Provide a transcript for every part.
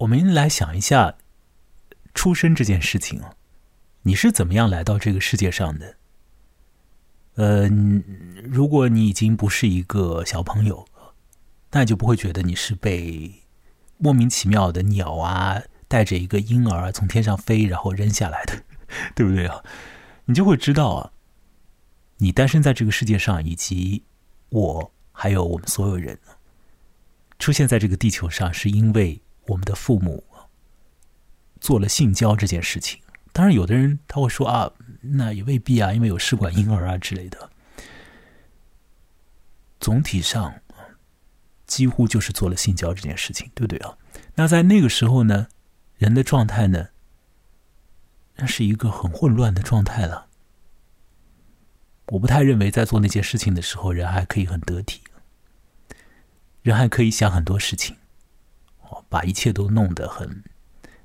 我们来想一下出生这件事情啊，你是怎么样来到这个世界上的？呃，如果你已经不是一个小朋友，那就不会觉得你是被莫名其妙的鸟啊带着一个婴儿从天上飞然后扔下来的，对不对啊？你就会知道啊，你诞生在这个世界上，以及我还有我们所有人出现在这个地球上，是因为我们的父母做了性交这件事情。当然，有的人他会说啊。那也未必啊，因为有试管婴儿啊之类的。总体上，几乎就是做了性交这件事情，对不对啊？那在那个时候呢，人的状态呢，那是一个很混乱的状态了。我不太认为在做那件事情的时候，人还可以很得体，人还可以想很多事情，把一切都弄得很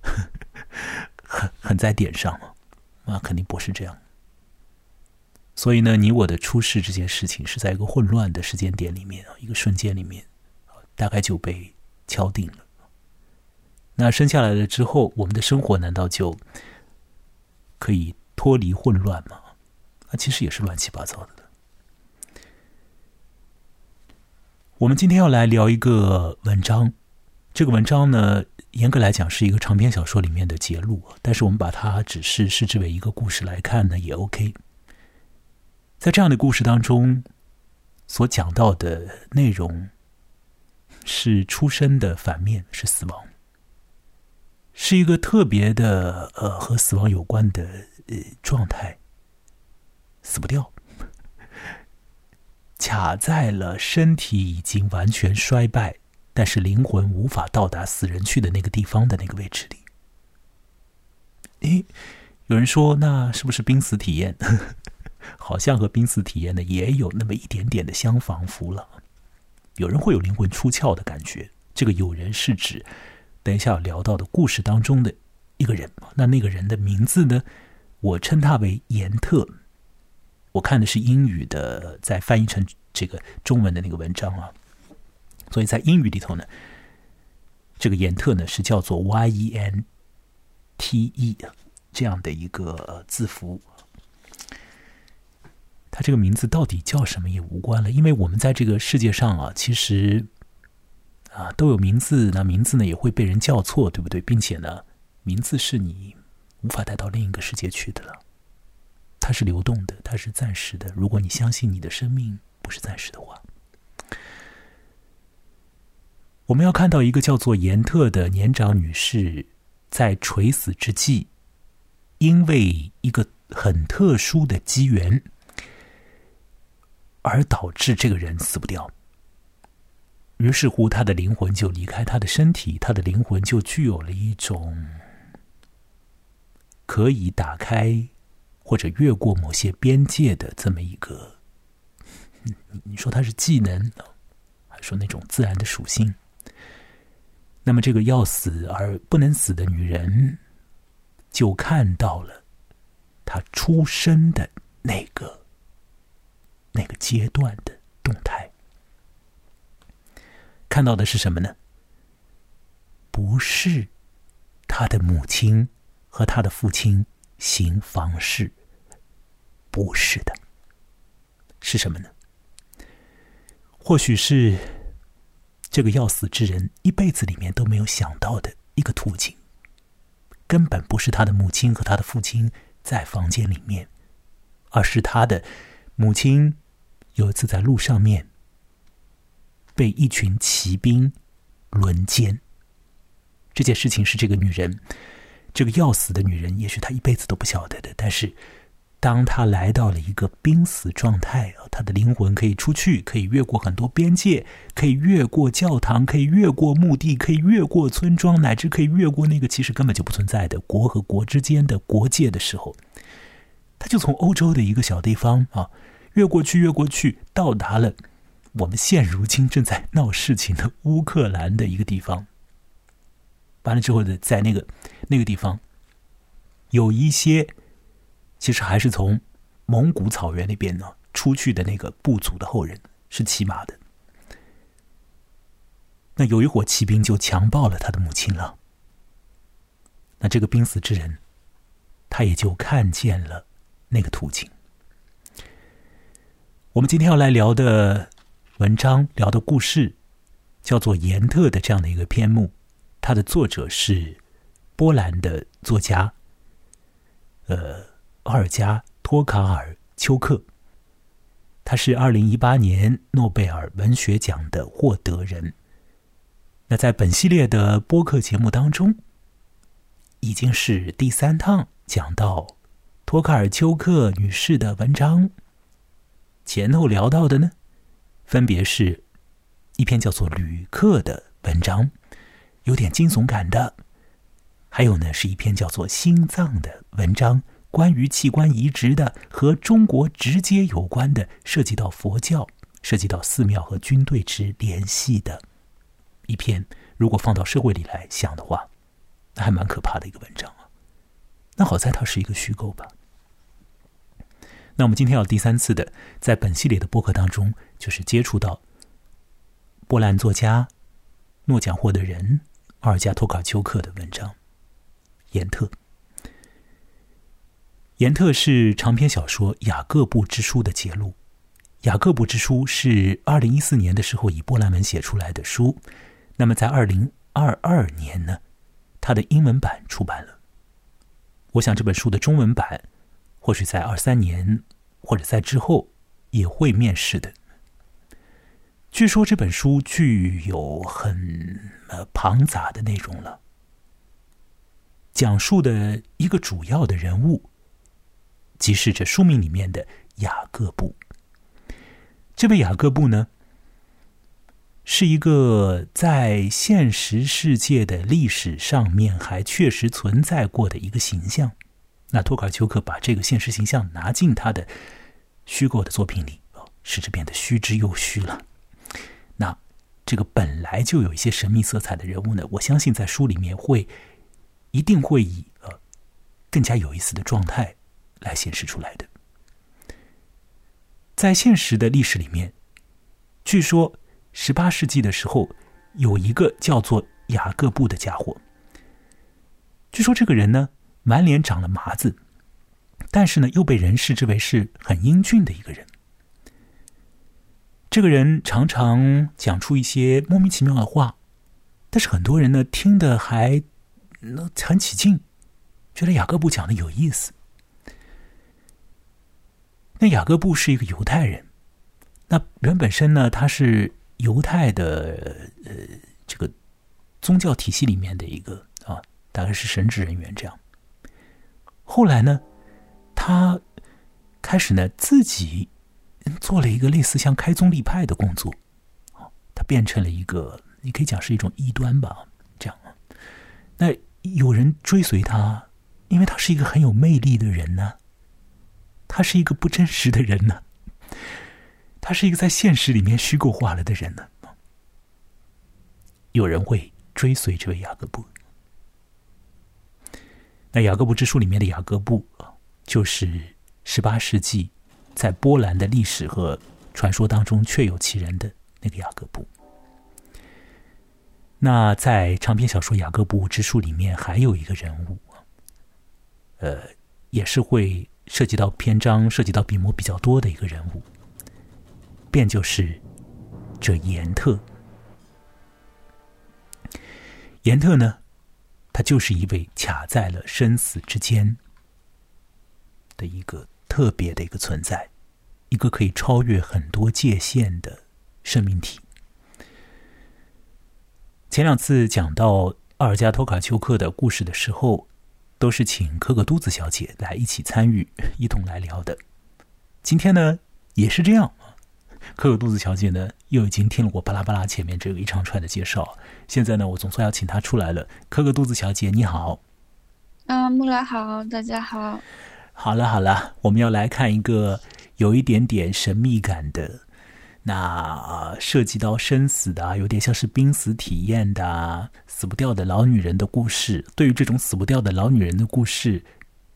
很很在点上了。那肯定不是这样，所以呢，你我的出世这件事情是在一个混乱的时间点里面啊，一个瞬间里面，大概就被敲定了。那生下来了之后，我们的生活难道就可以脱离混乱吗？那其实也是乱七八糟的。我们今天要来聊一个文章，这个文章呢。严格来讲是一个长篇小说里面的节录，但是我们把它只是视之为一个故事来看呢，也 OK。在这样的故事当中，所讲到的内容是出生的反面是死亡，是一个特别的呃和死亡有关的呃状态，死不掉，卡在了身体已经完全衰败。但是灵魂无法到达死人去的那个地方的那个位置里。诶，有人说，那是不是濒死体验？好像和濒死体验呢也有那么一点点的相仿佛了。有人会有灵魂出窍的感觉。这个有人是指等一下要聊到的故事当中的一个人。那那个人的名字呢？我称他为严特。我看的是英语的，在翻译成这个中文的那个文章啊。所以在英语里头呢，这个“延特”呢是叫做 “y e n t e” 这样的一个字符。他这个名字到底叫什么也无关了，因为我们在这个世界上啊，其实啊都有名字，那名字呢也会被人叫错，对不对？并且呢，名字是你无法带到另一个世界去的了，它是流动的，它是暂时的。如果你相信你的生命不是暂时的话。我们要看到一个叫做严特的年长女士，在垂死之际，因为一个很特殊的机缘，而导致这个人死不掉。于是乎，他的灵魂就离开他的身体，他的灵魂就具有了一种可以打开或者越过某些边界的这么一个，你说它是技能，还说那种自然的属性？那么，这个要死而不能死的女人，就看到了她出生的那个那个阶段的动态。看到的是什么呢？不是她的母亲和她的父亲行房事，不是的，是什么呢？或许是。这个要死之人一辈子里面都没有想到的一个途径，根本不是他的母亲和他的父亲在房间里面，而是他的母亲有一次在路上面被一群骑兵轮奸。这件事情是这个女人，这个要死的女人，也许她一辈子都不晓得的，但是。当他来到了一个濒死状态啊，他的灵魂可以出去，可以越过很多边界，可以越过教堂，可以越过墓地，可以越过村庄，乃至可以越过那个其实根本就不存在的国和国之间的国界的时候，他就从欧洲的一个小地方啊，越过去，越过去，到达了我们现如今正在闹事情的乌克兰的一个地方。完了之后呢，在那个那个地方有一些。其实还是从蒙古草原那边呢出去的那个部族的后人是骑马的。那有一伙骑兵就强暴了他的母亲了，那这个濒死之人，他也就看见了那个图景。我们今天要来聊的文章，聊的故事，叫做《严特》的这样的一个篇目。它的作者是波兰的作家，呃，奥尔加·托卡尔丘克。他是二零一八年诺贝尔文学奖的获得人。那在本系列的播客节目当中，已经是第三趟讲到托卡尔丘克女士的文章。前头聊到的呢，分别是一篇叫做《旅客》的文章，有点惊悚感的；还有呢，是一篇叫做《心脏》的文章，关于器官移植的，和中国直接有关的，涉及到佛教、涉及到寺庙和军队之联系的一篇。如果放到社会里来想的话，那还蛮可怕的一个文章啊。那好在它是一个虚构吧。那我们今天要第三次的，在本系列的播客当中，就是接触到波兰作家、诺奖获得人阿尔加托卡丘克的文章《严特》。《严特》是长篇小说《雅各布之书》的揭露，《雅各布之书》是二零一四年的时候以波兰文写出来的书。那么在二零二二年呢，它的英文版出版了。我想这本书的中文版。或许在二三年，或者在之后，也会面世的。据说这本书具有很呃庞杂的内容了，讲述的一个主要的人物，即是这书名里面的雅各布。这位雅各布呢，是一个在现实世界的历史上面还确实存在过的一个形象。那托卡丘克把这个现实形象拿进他的虚构的作品里，哦使之变得虚之又虚了。那这个本来就有一些神秘色彩的人物呢，我相信在书里面会一定会以呃更加有意思的状态来显示出来的。在现实的历史里面，据说十八世纪的时候有一个叫做雅各布的家伙。据说这个人呢。满脸长了麻子，但是呢，又被人视之为是很英俊的一个人。这个人常常讲出一些莫名其妙的话，但是很多人呢听得还很起劲，觉得雅各布讲的有意思。那雅各布是一个犹太人，那人本身呢，他是犹太的呃这个宗教体系里面的一个啊，大概是神职人员这样。后来呢，他开始呢自己做了一个类似像开宗立派的工作，他变成了一个，你可以讲是一种异端吧，这样。那有人追随他，因为他是一个很有魅力的人呢，他是一个不真实的人呢，他是一个在现实里面虚构化了的人呢。有人会追随这位雅各布。那《雅各布之书》里面的雅各布啊，就是十八世纪在波兰的历史和传说当中确有其人的那个雅各布。那在长篇小说《雅各布之书》里面还有一个人物，呃，也是会涉及到篇章、涉及到笔墨比较多的一个人物，便就是这严特。严特呢？他就是一位卡在了生死之间的一个特别的一个存在，一个可以超越很多界限的生命体。前两次讲到阿尔加托卡丘克的故事的时候，都是请可可肚子小姐来一起参与，一同来聊的。今天呢，也是这样。可可肚子小姐呢，又已经听了我巴拉巴拉前面这个一长串的介绍，现在呢，我总算要请她出来了。可可肚子小姐，你好。啊，木兰好，大家好。好了好了，我们要来看一个有一点点神秘感的，那涉及到生死的，有点像是濒死体验的，死不掉的老女人的故事。对于这种死不掉的老女人的故事，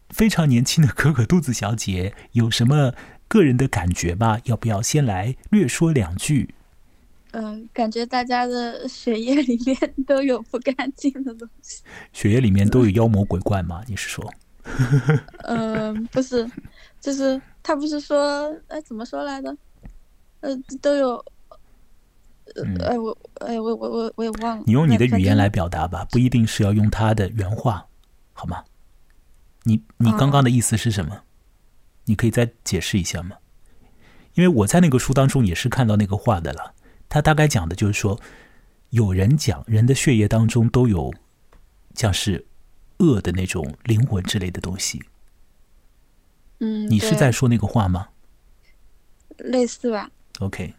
非常年轻的可可肚子小姐有什么？个人的感觉吧，要不要先来略说两句？嗯，感觉大家的血液里面 都有不干净的东西。血液里面都有妖魔鬼怪吗？你是说？嗯，不是，就是他不是说，哎，怎么说来的？呃，都有。呃，哎，我，哎，我，我，我，我也忘了。你用你的语言来表达吧，不一定是要用他的原话，好吗？你，你刚刚的意思是什么？你可以再解释一下吗？因为我在那个书当中也是看到那个话的了。他大概讲的就是说，有人讲人的血液当中都有像是恶的那种灵魂之类的东西。嗯，你是在说那个话吗？类似吧。OK，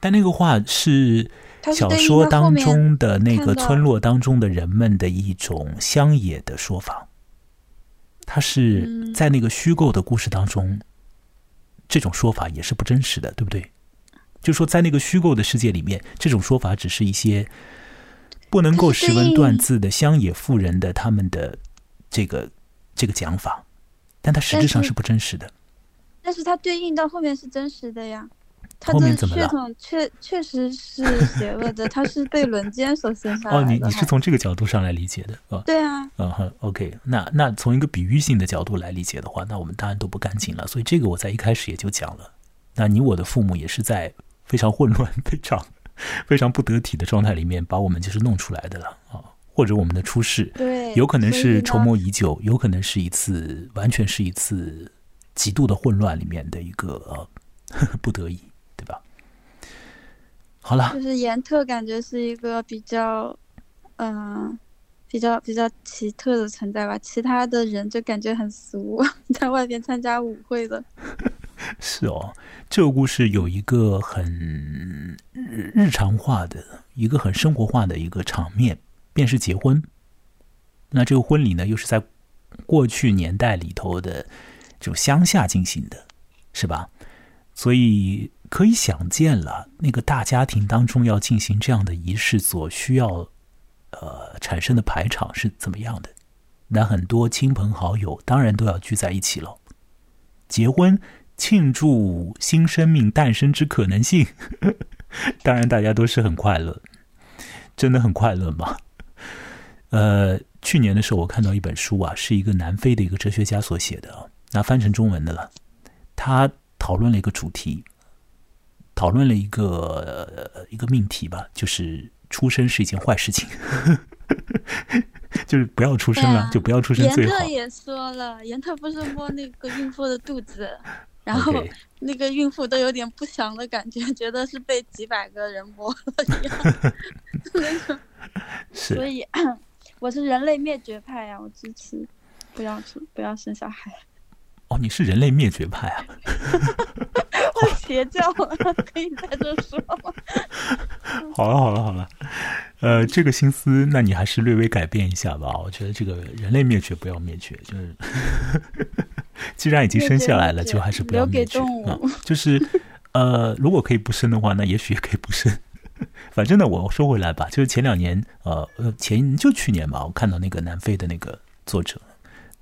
但那个话是小说当中的那个村落当中的人们的一种乡野的说法。他是在那个虚构的故事当中，这种说法也是不真实的，对不对？就说在那个虚构的世界里面，这种说法只是一些不能够识文断字的乡野妇人的他们的这个这个讲法，但它实质上是不真实的。但是它对应到后面是真实的呀。后面怎么血统确确实是邪恶的，他是被轮奸所生下来的。哦，你你是从这个角度上来理解的，啊，对啊。嗯哼，OK，那那从一个比喻性的角度来理解的话，那我们当然都不干净了。所以这个我在一开始也就讲了。那你我的父母也是在。非常混乱、非常非常不得体的状态里面，把我们就是弄出来的了啊！或者我们的出世，对，有可能是筹谋已久，有可能是一次完全是一次极度的混乱里面的一个 不得已？好了，就是严特感觉是一个比较嗯比较比较奇特的存在吧，其他的人就感觉很俗，在外边参加舞会的。是哦，这个故事有一个很日日常化的一个很生活化的一个场面，便是结婚。那这个婚礼呢，又是在过去年代里头的就乡下进行的，是吧？所以可以想见了，那个大家庭当中要进行这样的仪式所需要呃产生的排场是怎么样的？那很多亲朋好友当然都要聚在一起了，结婚。庆祝新生命诞生之可能性，当然大家都是很快乐，真的很快乐嘛。呃，去年的时候我看到一本书啊，是一个南非的一个哲学家所写的，那翻成中文的了。他讨论了一个主题，讨论了一个一个命题吧，就是出生是一件坏事情，就是不要出生了，就不要出生最好。严特也说了，严特不是摸那个孕妇的肚子。然后那个孕妇都有点不祥的感觉，觉得是被几百个人摸了一样。那个，所以 我是人类灭绝派呀，我支持不要出不要生小孩。哦，你是人类灭绝派啊？我邪教 可以在这说吗？好了好了好了，呃，这个心思，那你还是略微改变一下吧。我觉得这个人类灭绝不要灭绝，就是。既然已经生下来了，就还是不要灭绝啊！就是，呃，如果可以不生的话，那也许也可以不生。反正呢，我说回来吧，就是前两年，呃呃，前就去年吧，我看到那个南非的那个作者，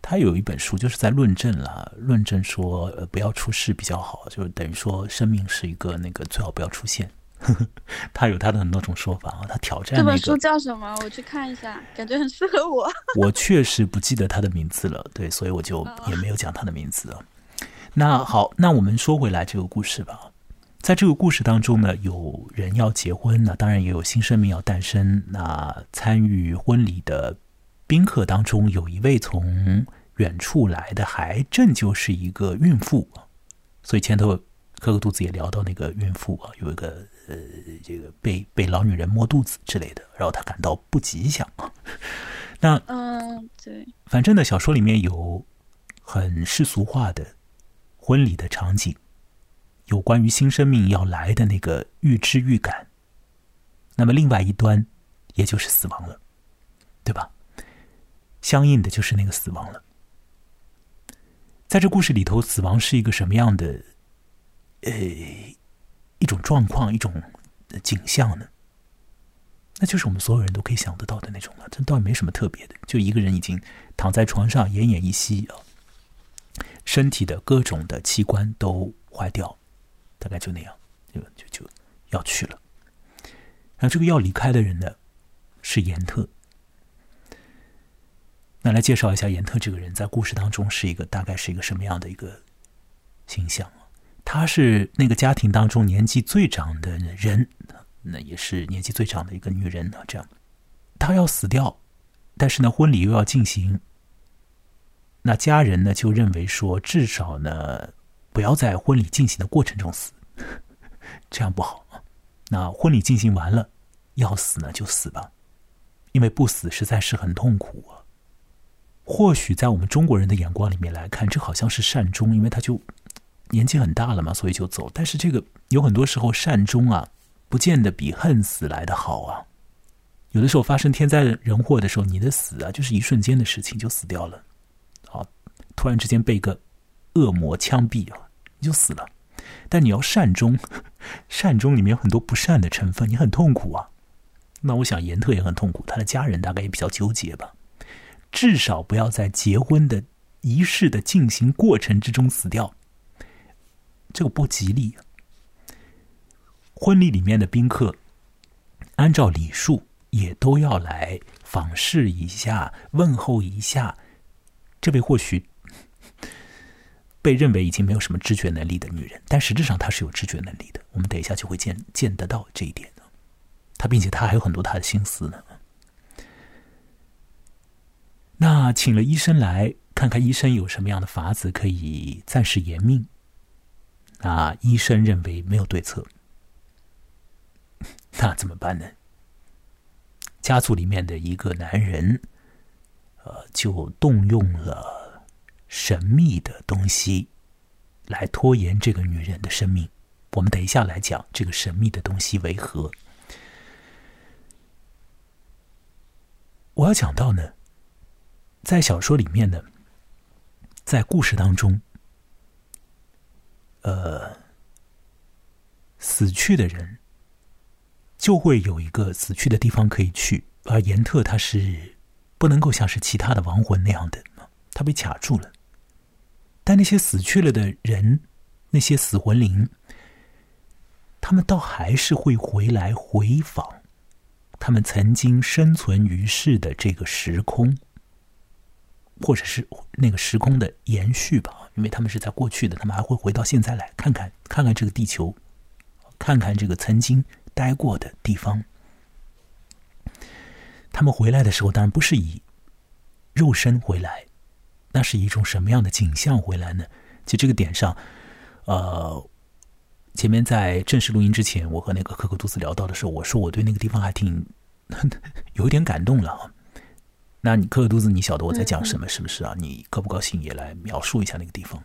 他有一本书，就是在论证了，论证说，呃，不要出事比较好，就是等于说，生命是一个那个最好不要出现。他有他的很多种说法啊，他挑战这本书叫什么？我去看一下，感觉很适合我。我确实不记得他的名字了，对，所以我就也没有讲他的名字了。那好，那我们说回来这个故事吧。在这个故事当中呢，有人要结婚，那当然也有新生命要诞生。那参与婚礼的宾客当中，有一位从远处来的，还正就是一个孕妇。所以前头磕个肚子也聊到那个孕妇啊，有一个。呃，这个被被老女人摸肚子之类的，然后他感到不吉祥啊。那嗯，对，反正呢，小说里面有很世俗化的婚礼的场景，有关于新生命要来的那个预知预感。那么另外一端，也就是死亡了，对吧？相应的就是那个死亡了。在这故事里头，死亡是一个什么样的？呃。一种状况，一种景象呢，那就是我们所有人都可以想得到的那种了。这倒也没什么特别的，就一个人已经躺在床上，奄奄一息啊，身体的各种的器官都坏掉，大概就那样，就就就要去了。那这个要离开的人呢，是严特。那来介绍一下严特这个人，在故事当中是一个大概是一个什么样的一个形象她是那个家庭当中年纪最长的人，那也是年纪最长的一个女人呢。这样，她要死掉，但是呢，婚礼又要进行。那家人呢就认为说，至少呢，不要在婚礼进行的过程中死，这样不好。那婚礼进行完了，要死呢就死吧，因为不死实在是很痛苦啊。或许在我们中国人的眼光里面来看，这好像是善终，因为他就年纪很大了嘛，所以就走。但是这个有很多时候善终啊，不见得比恨死来的好啊。有的时候发生天灾人祸的时候，你的死啊，就是一瞬间的事情，就死掉了。好，突然之间被一个恶魔枪毙啊，你就死了。但你要善终，善终里面有很多不善的成分，你很痛苦啊。那我想严特也很痛苦，他的家人大概也比较纠结吧。至少不要在结婚的仪式的进行过程之中死掉，这个不吉利。婚礼里面的宾客，按照礼数也都要来访视一下、问候一下这位或许 被认为已经没有什么知觉能力的女人，但实质上她是有知觉能力的。我们等一下就会见见得到这一点。她并且她还有很多她的心思呢。那请了医生来看看，医生有什么样的法子可以暂时延命？那医生认为没有对策，那怎么办呢？家族里面的一个男人，呃，就动用了神秘的东西来拖延这个女人的生命。我们等一下来讲这个神秘的东西为何。我要讲到呢。在小说里面呢，在故事当中，呃，死去的人就会有一个死去的地方可以去，而严特他是不能够像是其他的亡魂那样的，他被卡住了。但那些死去了的人，那些死魂灵，他们倒还是会回来回访他们曾经生存于世的这个时空。或者是那个时空的延续吧，因为他们是在过去的，他们还会回到现在来看看，看看这个地球，看看这个曾经待过的地方。他们回来的时候，当然不是以肉身回来，那是一种什么样的景象回来呢？就这个点上，呃，前面在正式录音之前，我和那个可可杜斯聊到的时候，我说我对那个地方还挺 有一点感动了啊。那你磕个肚子，你晓得我在讲什么是不是啊？你高不高兴也来描述一下那个地方，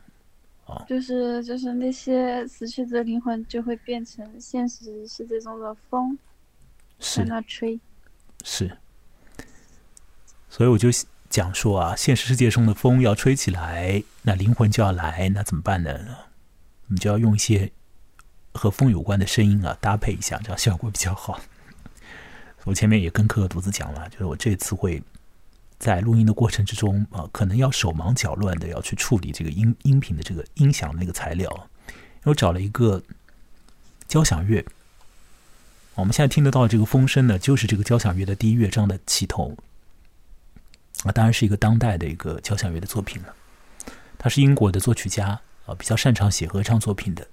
啊？就是就是那些死去的灵魂就会变成现实世界中的风，在那吹，是。所以我就讲说啊，现实世界中的风要吹起来，那灵魂就要来，那怎么办呢？我们就要用一些和风有关的声音啊，搭配一下，这样效果比较好。我前面也跟柯克独子讲了，就是我这次会。在录音的过程之中啊，可能要手忙脚乱的要去处理这个音音频的这个音响的那个材料。我找了一个交响乐，我们现在听得到这个风声呢，就是这个交响乐的第一乐章的起头。啊，当然是一个当代的一个交响乐的作品了。他是英国的作曲家啊，比较擅长写合唱作品的，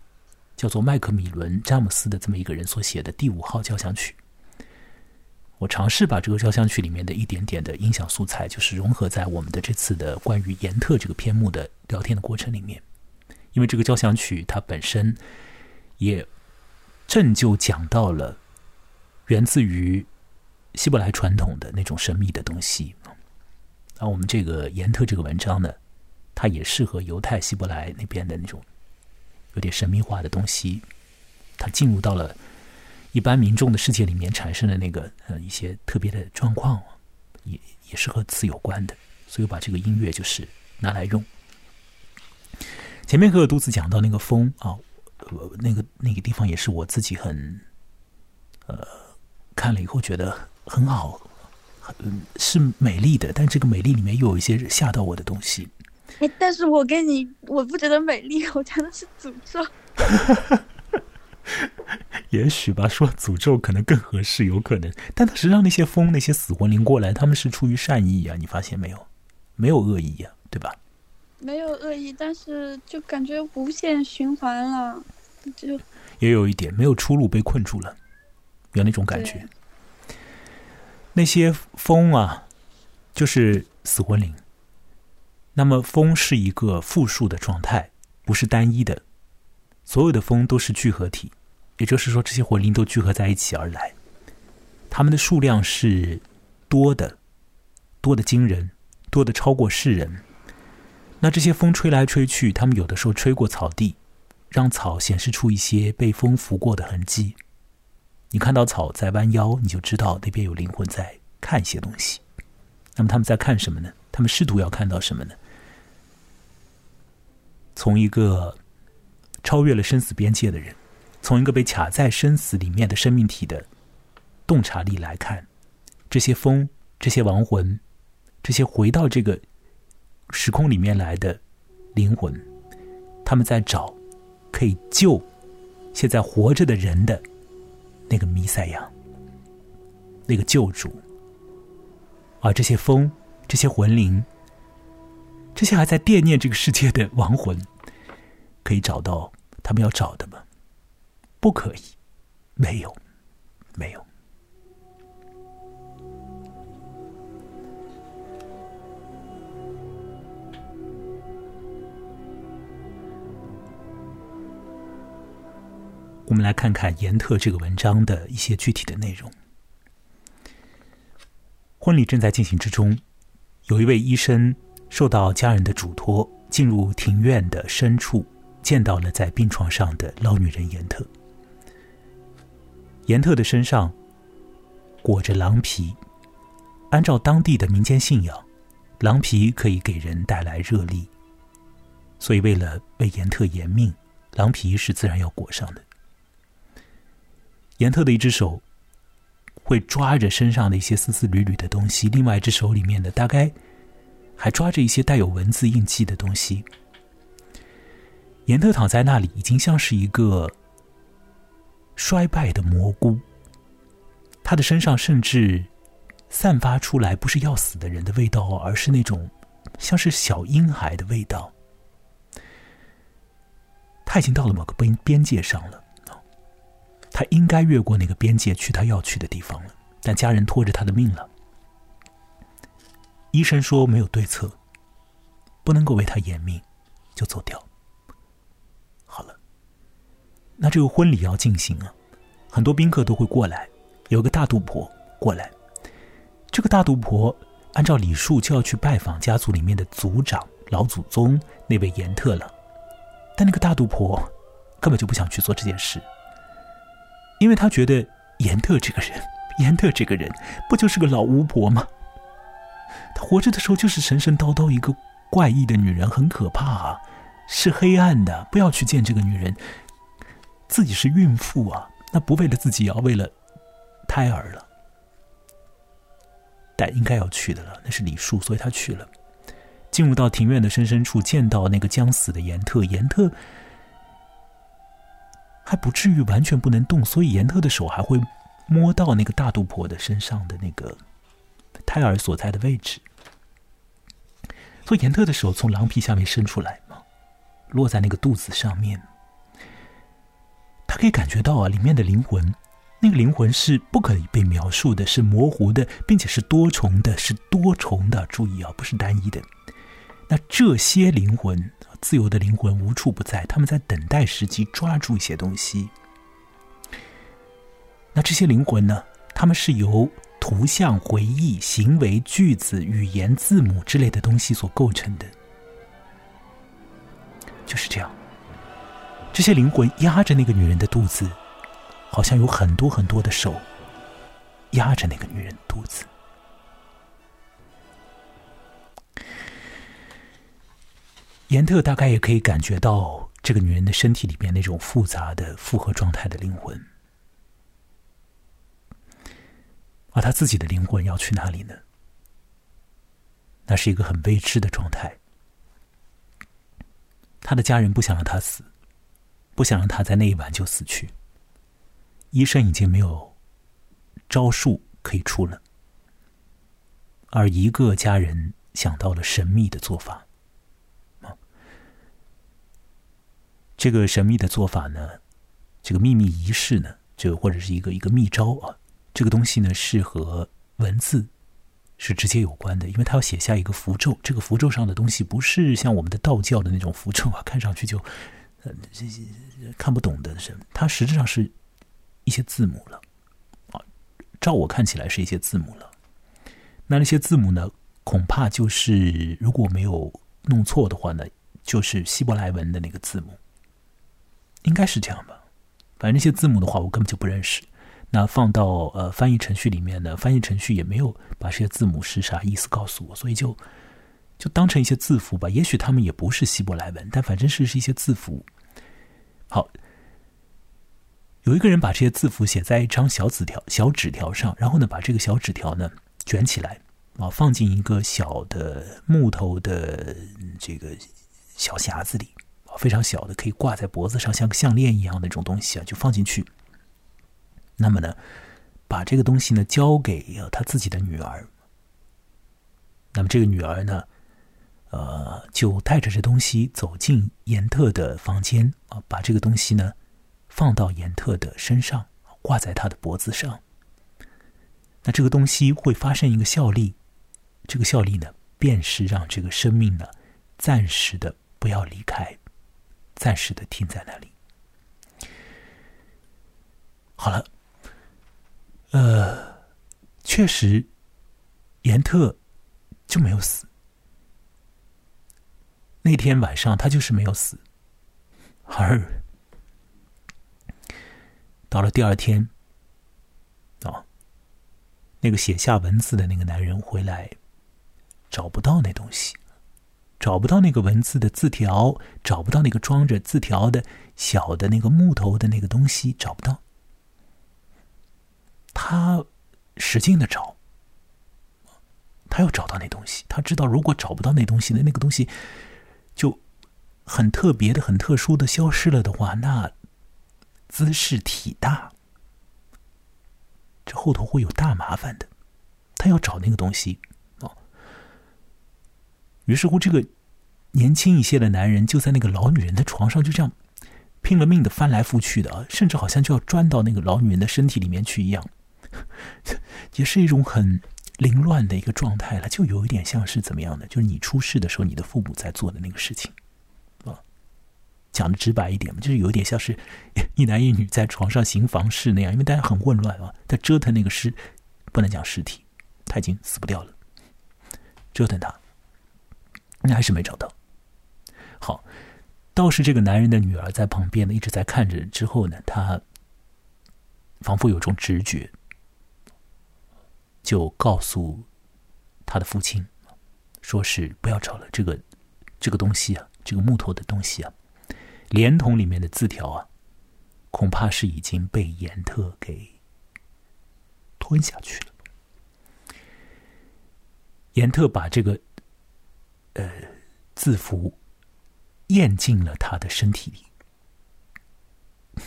叫做麦克米伦詹姆斯的这么一个人所写的第五号交响曲。我尝试把这个交响曲里面的一点点的音响素材，就是融合在我们的这次的关于严特这个篇目的聊天的过程里面，因为这个交响曲它本身也正就讲到了源自于希伯来传统的那种神秘的东西。而我们这个严特这个文章呢，它也适合犹太希伯来那边的那种有点神秘化的东西，它进入到了。一般民众的世界里面产生的那个呃一些特别的状况，也也是和词有关的，所以我把这个音乐就是拿来用。前面和尔独子讲到那个风啊，那个那个地方也是我自己很呃看了以后觉得很好，很是美丽的，但这个美丽里面又有一些吓到我的东西。哎，但是我跟你我不觉得美丽，我觉得是诅咒。也许吧，说诅咒可能更合适，有可能。但实际上，那些风、那些死魂灵过来，他们是出于善意啊，你发现没有？没有恶意呀，对吧？没有恶意，但是就感觉无限循环了，就也有一点没有出路，被困住了，有那种感觉。那些风啊，就是死魂灵。那么，风是一个复数的状态，不是单一的。所有的风都是聚合体，也就是说，这些魂灵都聚合在一起而来。它们的数量是多的，多的惊人，多的超过世人。那这些风吹来吹去，他们有的时候吹过草地，让草显示出一些被风拂过的痕迹。你看到草在弯腰，你就知道那边有灵魂在看一些东西。那么他们在看什么呢？他们试图要看到什么呢？从一个超越了生死边界的人，从一个被卡在生死里面的生命体的洞察力来看，这些风、这些亡魂、这些回到这个时空里面来的灵魂，他们在找可以救现在活着的人的那个弥赛亚，那个救主。而这些风、这些魂灵。这些还在惦念这个世界的亡魂，可以找到他们要找的吗？不可以，没有，没有。我们来看看严特这个文章的一些具体的内容。婚礼正在进行之中，有一位医生。受到家人的嘱托，进入庭院的深处，见到了在病床上的老女人严特。严特的身上裹着狼皮，按照当地的民间信仰，狼皮可以给人带来热力，所以为了为严特延命，狼皮是自然要裹上的。严特的一只手会抓着身上的一些丝丝缕缕的东西，另外一只手里面的大概。还抓着一些带有文字印记的东西。严特躺在那里，已经像是一个衰败的蘑菇。他的身上甚至散发出来不是要死的人的味道，而是那种像是小婴孩的味道。他已经到了某个边边界上了，他应该越过那个边界去他要去的地方了，但家人拖着他的命了。医生说没有对策，不能够为他延命，就走掉。那这个婚礼要进行啊，很多宾客都会过来。有个大肚婆过来，这个大肚婆按照礼数就要去拜访家族里面的族长、老祖宗那位严特了。但那个大肚婆根本就不想去做这件事，因为她觉得严特这个人，严特这个人不就是个老巫婆吗？她活着的时候就是神神叨叨一个怪异的女人，很可怕啊，是黑暗的，不要去见这个女人。自己是孕妇啊，那不为了自己，也要为了胎儿了。但应该要去的了，那是礼数，所以他去了。进入到庭院的深深处，见到那个将死的严特，严特还不至于完全不能动，所以严特的手还会摸到那个大肚婆的身上的那个。胎儿所在的位置，所以严特的手从狼皮下面伸出来嘛，落在那个肚子上面。他可以感觉到啊，里面的灵魂，那个灵魂是不可以被描述的，是模糊的，并且是多重的，是多重的。注意啊，不是单一的。那这些灵魂，自由的灵魂无处不在，他们在等待时机抓住一些东西。那这些灵魂呢？他们是由。图像、回忆、行为、句子、语言、字母之类的东西所构成的，就是这样。这些灵魂压着那个女人的肚子，好像有很多很多的手压着那个女人肚子。严特大概也可以感觉到这个女人的身体里面那种复杂的复合状态的灵魂。而他自己的灵魂要去哪里呢？那是一个很未知的状态。他的家人不想让他死，不想让他在那一晚就死去。医生已经没有招数可以出了，而一个家人想到了神秘的做法。啊，这个神秘的做法呢，这个秘密仪式呢，就或者是一个一个秘招啊，这个东西呢是和文字是直接有关的，因为他要写下一个符咒，这个符咒上的东西不是像我们的道教的那种符咒啊，看上去就这些看不懂的，是它实质上是。一些字母了，啊，照我看起来是一些字母了。那那些字母呢，恐怕就是如果没有弄错的话呢，就是希伯来文的那个字母，应该是这样吧。反正那些字母的话，我根本就不认识。那放到呃翻译程序里面呢，翻译程序也没有把这些字母是啥意思告诉我，所以就就当成一些字符吧。也许他们也不是希伯来文，但反正是是一些字符。好。有一个人把这些字符写在一张小纸条、小纸条上，然后呢，把这个小纸条呢卷起来，啊，放进一个小的木头的这个小匣子里，啊，非常小的，可以挂在脖子上，像个项链一样的那种东西啊，就放进去。那么呢，把这个东西呢交给他自己的女儿。那么这个女儿呢，呃，就带着这东西走进严特的房间啊，把这个东西呢。放到严特的身上，挂在他的脖子上。那这个东西会发生一个效力，这个效力呢，便是让这个生命呢，暂时的不要离开，暂时的停在那里。好了，呃，确实，严特就没有死。那天晚上他就是没有死，而。到了第二天，啊，那个写下文字的那个男人回来，找不到那东西，找不到那个文字的字条，找不到那个装着字条的小的那个木头的那个东西，找不到。他使劲的找，他要找到那东西。他知道，如果找不到那东西，那那个东西就很特别的、很特殊的消失了的话，那。姿势体大，这后头会有大麻烦的。他要找那个东西哦。于是乎，这个年轻一些的男人就在那个老女人的床上，就这样拼了命的翻来覆去的，甚至好像就要钻到那个老女人的身体里面去一样，也是一种很凌乱的一个状态了。就有一点像是怎么样的？就是你出事的时候，你的父母在做的那个事情。啊讲的直白一点嘛，就是有点像是 一男一女在床上行房事那样，因为大家很混乱啊，在折腾那个尸，不能讲尸体，他已经死不掉了，折腾他，那还是没找到。好，倒是这个男人的女儿在旁边呢，一直在看着。之后呢，他仿佛有种直觉，就告诉他的父亲，说是不要找了，这个这个东西啊，这个木头的东西啊。连同里面的字条啊，恐怕是已经被严特给吞下去了。严特把这个呃字符咽进了他的身体里，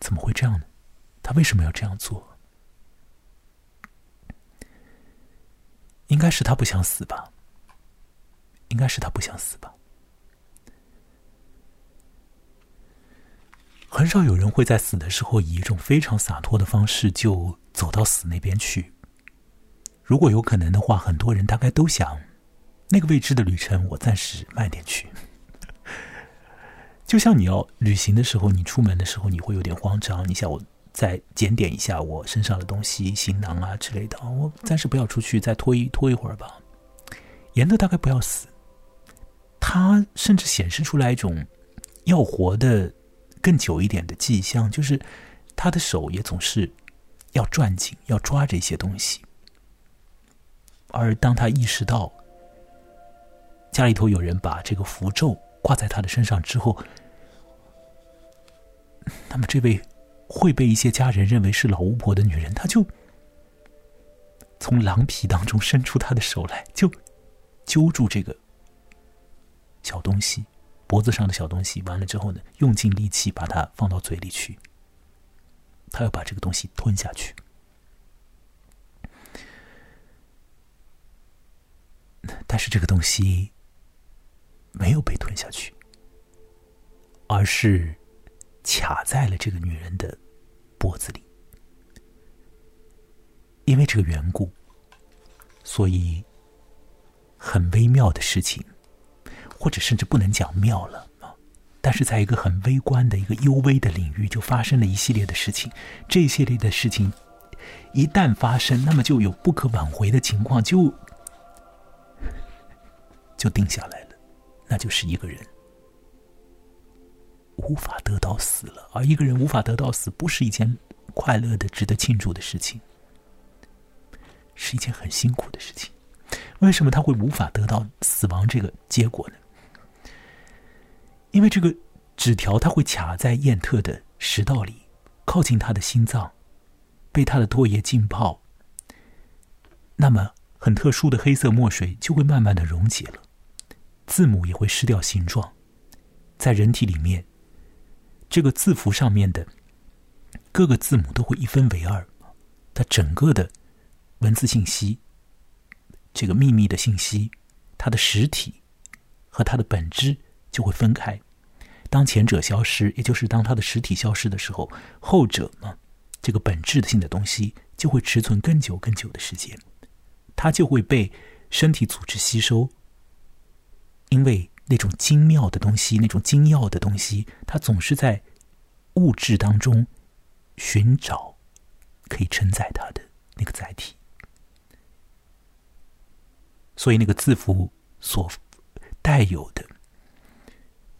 怎么会这样呢？他为什么要这样做？应该是他不想死吧？应该是他不想死吧？很少有人会在死的时候以一种非常洒脱的方式就走到死那边去。如果有可能的话，很多人大概都想，那个未知的旅程，我暂时慢点去。就像你要旅行的时候，你出门的时候，你会有点慌张。你想，我再检点一下我身上的东西、行囊啊之类的，我暂时不要出去，再拖一拖一会儿吧。严的大概不要死，他甚至显示出来一种要活的。更久一点的迹象，就是他的手也总是要攥紧，要抓着一些东西。而当他意识到家里头有人把这个符咒挂在他的身上之后，那么这位会被一些家人认为是老巫婆的女人，她就从狼皮当中伸出她的手来，就揪住这个小东西。脖子上的小东西，完了之后呢，用尽力气把它放到嘴里去。他要把这个东西吞下去。但是这个东西没有被吞下去，而是卡在了这个女人的脖子里。因为这个缘故，所以很微妙的事情，或者甚至不能讲妙了啊。但是在一个很微观的一个幽微的领域，就发生了一系列的事情。这一系列的事情一旦发生，那么就有不可挽回的情况，就就定下来了。那就是一个人无法得到死了，而一个人无法得到死，不是一件快乐的、值得庆祝的事情。是一件很辛苦的事情。为什么他会无法得到死亡这个结果呢？因为这个纸条它会卡在燕特的食道里，靠近他的心脏，被他的唾液浸泡。那么，很特殊的黑色墨水就会慢慢的溶解了，字母也会失掉形状。在人体里面，这个字符上面的各个字母都会一分为二，它整个的。文字信息，这个秘密的信息，它的实体和它的本质就会分开。当前者消失，也就是当它的实体消失的时候，后者呢，这个本质性的东西就会持存更久更久的时间，它就会被身体组织吸收。因为那种精妙的东西，那种精要的东西，它总是在物质当中寻找可以承载它的那个载体。所以，那个字符所带有的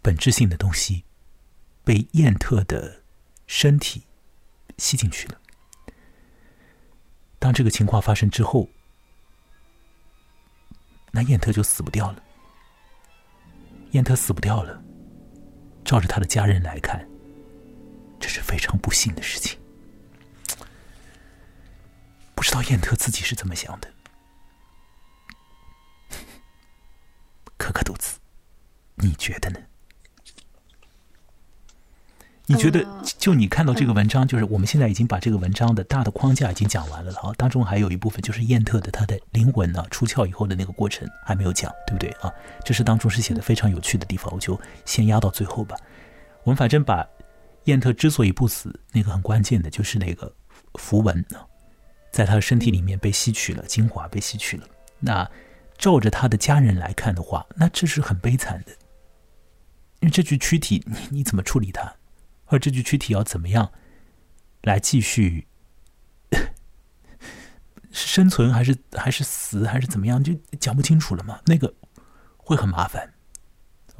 本质性的东西，被燕特的身体吸进去了。当这个情况发生之后，那燕特就死不掉了。燕特死不掉了，照着他的家人来看，这是非常不幸的事情。不知道燕特自己是怎么想的。可可肚子，你觉得呢？你觉得就你看到这个文章，就是我们现在已经把这个文章的大的框架已经讲完了然后，当中还有一部分就是燕特的他的灵魂呢出窍以后的那个过程还没有讲，对不对啊？这是当中是写的非常有趣的地方，我就先压到最后吧。我们反正把燕特之所以不死，那个很关键的就是那个符文呢，在他的身体里面被吸取了精华，被吸取了那。照着他的家人来看的话，那这是很悲惨的。因为这具躯体，你你怎么处理它？而这具躯体要怎么样来继续 生存，还是还是死，还是怎么样，就讲不清楚了嘛？那个会很麻烦。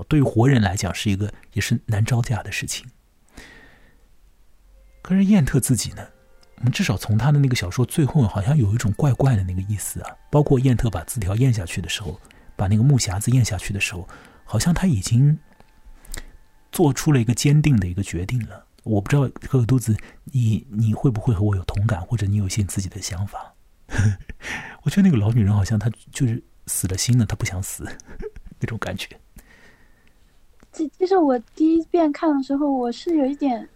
对于活人来讲，是一个也是难招架的事情。可是燕特自己呢？我们至少从他的那个小说最后，好像有一种怪怪的那个意思啊。包括燕特把字条咽下去的时候，把那个木匣子咽下去的时候，好像他已经做出了一个坚定的一个决定了。我不知道可可肚子，你你会不会和我有同感，或者你有一些自己的想法？我觉得那个老女人好像她就是死了心了，她不想死 那种感觉。其其实我第一遍看的时候，我是有一点。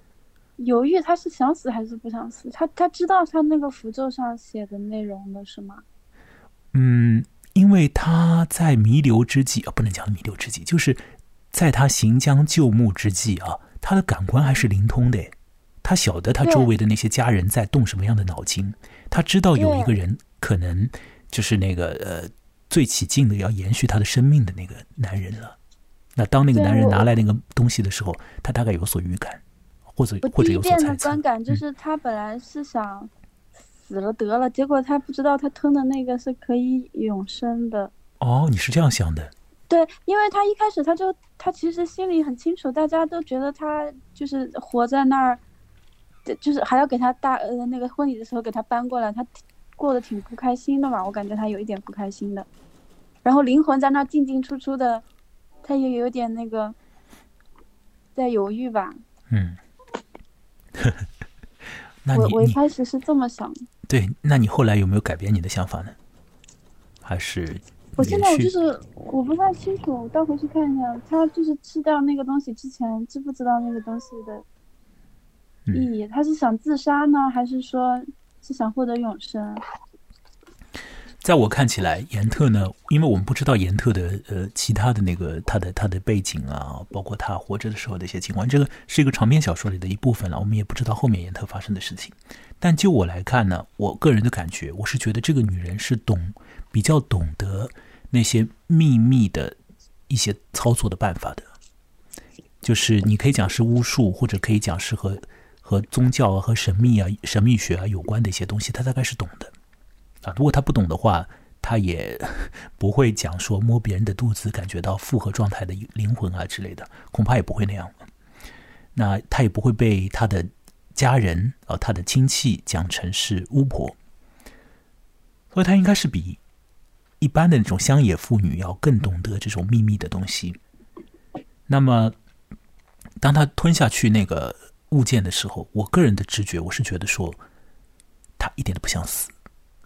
犹豫，她是想死还是不想死？她她知道她那个符咒上写的内容的是吗？嗯，因为她在弥留之际啊，不能讲弥留之际，就是在他行将就木之际啊，他的感官还是灵通的，他晓得他周围的那些家人在动什么样的脑筋，他知道有一个人可能就是那个呃最起劲的要延续他的生命的那个男人了。那当那个男人拿来那个东西的时候，他大概有所预感。或者或者有所的观感就是他本来是想死了得了，结果他不知道他吞的那个是可以永生的。哦，你是这样想的？对，因为他一开始他就他其实心里很清楚，大家都觉得他就是活在那儿，就是还要给他大呃那个婚礼的时候给他搬过来，他过得挺不开心的嘛。我感觉他有一点不开心的，然后灵魂在那进进出出的，他也有点那个在犹豫吧。嗯。那我我一开始是这么想。对，那你后来有没有改变你的想法呢？还是我现在我就是我不太清楚，我倒回去看一下，他就是吃掉那个东西之前知不知道那个东西的意义？他是想自杀呢，还是说是想获得永生？在我看起来，严特呢，因为我们不知道严特的呃其他的那个他的他的背景啊，包括他活着的时候的一些情况，这个是一个长篇小说里的一部分了，我们也不知道后面严特发生的事情。但就我来看呢，我个人的感觉，我是觉得这个女人是懂比较懂得那些秘密的一些操作的办法的，就是你可以讲是巫术，或者可以讲是和和宗教啊、和神秘啊、神秘学啊有关的一些东西，他大概是懂的。啊，如果他不懂的话，他也不会讲说摸别人的肚子感觉到复合状态的灵魂啊之类的，恐怕也不会那样。那他也不会被他的家人啊、他的亲戚讲成是巫婆，所以他应该是比一般的那种乡野妇女要更懂得这种秘密的东西。那么，当他吞下去那个物件的时候，我个人的直觉，我是觉得说，他一点都不想死。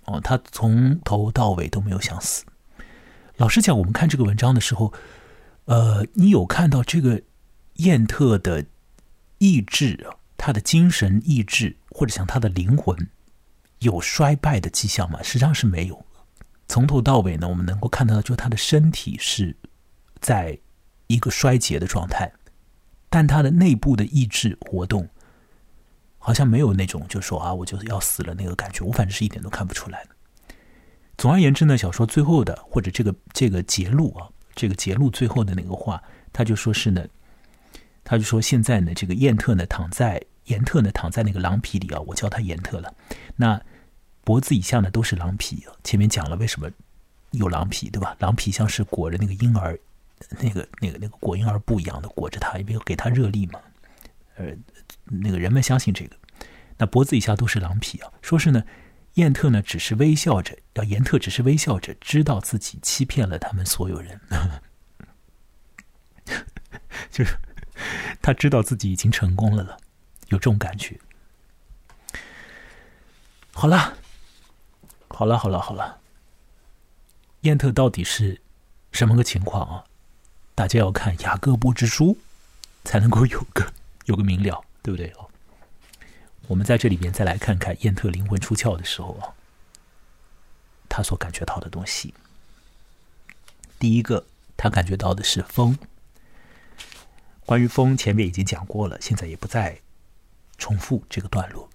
哦，他从头到尾都没有想死。老实讲，我们看这个文章的时候，呃，你有看到这个燕特的意志，他的精神意志，或者讲他的灵魂有衰败的迹象吗？实际上是没有。从头到尾呢，我们能够看到，就他的身体是在一个衰竭的状态，但他的内部的意志活动。好像没有那种，就说啊，我就是要死了那个感觉，我反正是一点都看不出来。总而言之呢，小说最后的或者这个这个结录啊，这个结录最后的那个话，他就说是呢，他就说现在呢，这个燕特呢躺在燕特呢躺在那个狼皮里啊，我叫他燕特了。那脖子以下呢都是狼皮，前面讲了为什么有狼皮对吧？狼皮像是裹着那个婴儿那个那个那个裹婴儿布一样的裹着他，因为给他热力嘛，呃。那个人们相信这个，那脖子以下都是狼皮啊。说是呢，燕特呢只是微笑着，要严特只是微笑着，知道自己欺骗了他们所有人，就是他知道自己已经成功了了，有这种感觉。好了，好了，好了，好了，燕特到底是什么个情况啊？大家要看雅各布之书，才能够有个 有个明了。对不对哦？我们在这里边再来看看燕特灵魂出窍的时候啊，他所感觉到的东西。第一个，他感觉到的是风。关于风，前面已经讲过了，现在也不再重复这个段落。